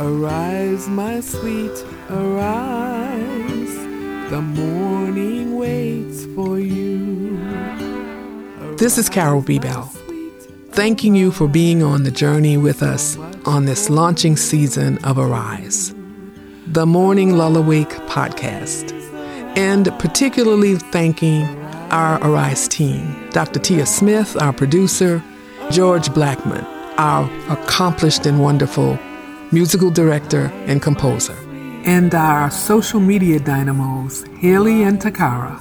Arise, my sweet, arise. The morning waits for you. This is Carol B. Thanking you for being on the journey with us on this launching season of Arise, the Morning Lullawake podcast, and particularly thanking our Arise team Dr. Tia Smith, our producer, George Blackman, our accomplished and wonderful musical director and composer, and our social media dynamos, Haley and Takara.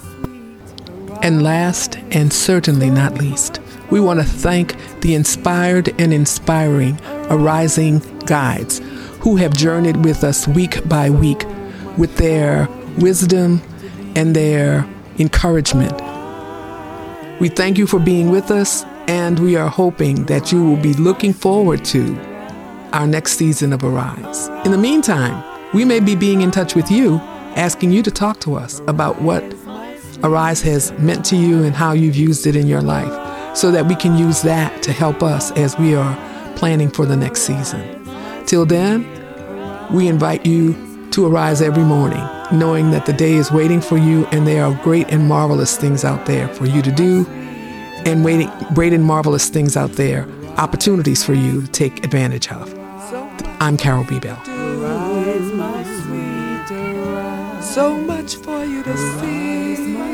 And last and certainly not least, we want to thank the inspired and inspiring Arising Guides who have journeyed with us week by week with their wisdom and their encouragement. We thank you for being with us, and we are hoping that you will be looking forward to our next season of Arise. In the meantime, we may be being in touch with you, asking you to talk to us about what Arise has meant to you and how you've used it in your life so that we can use that to help us as we are planning for the next season. Till then, we invite you to arise every morning, knowing that the day is waiting for you and there are great and marvelous things out there for you to do, and waiting, great and marvelous things out there, opportunities for you to take advantage of. I'm Carol B. Bell. So much for you to see.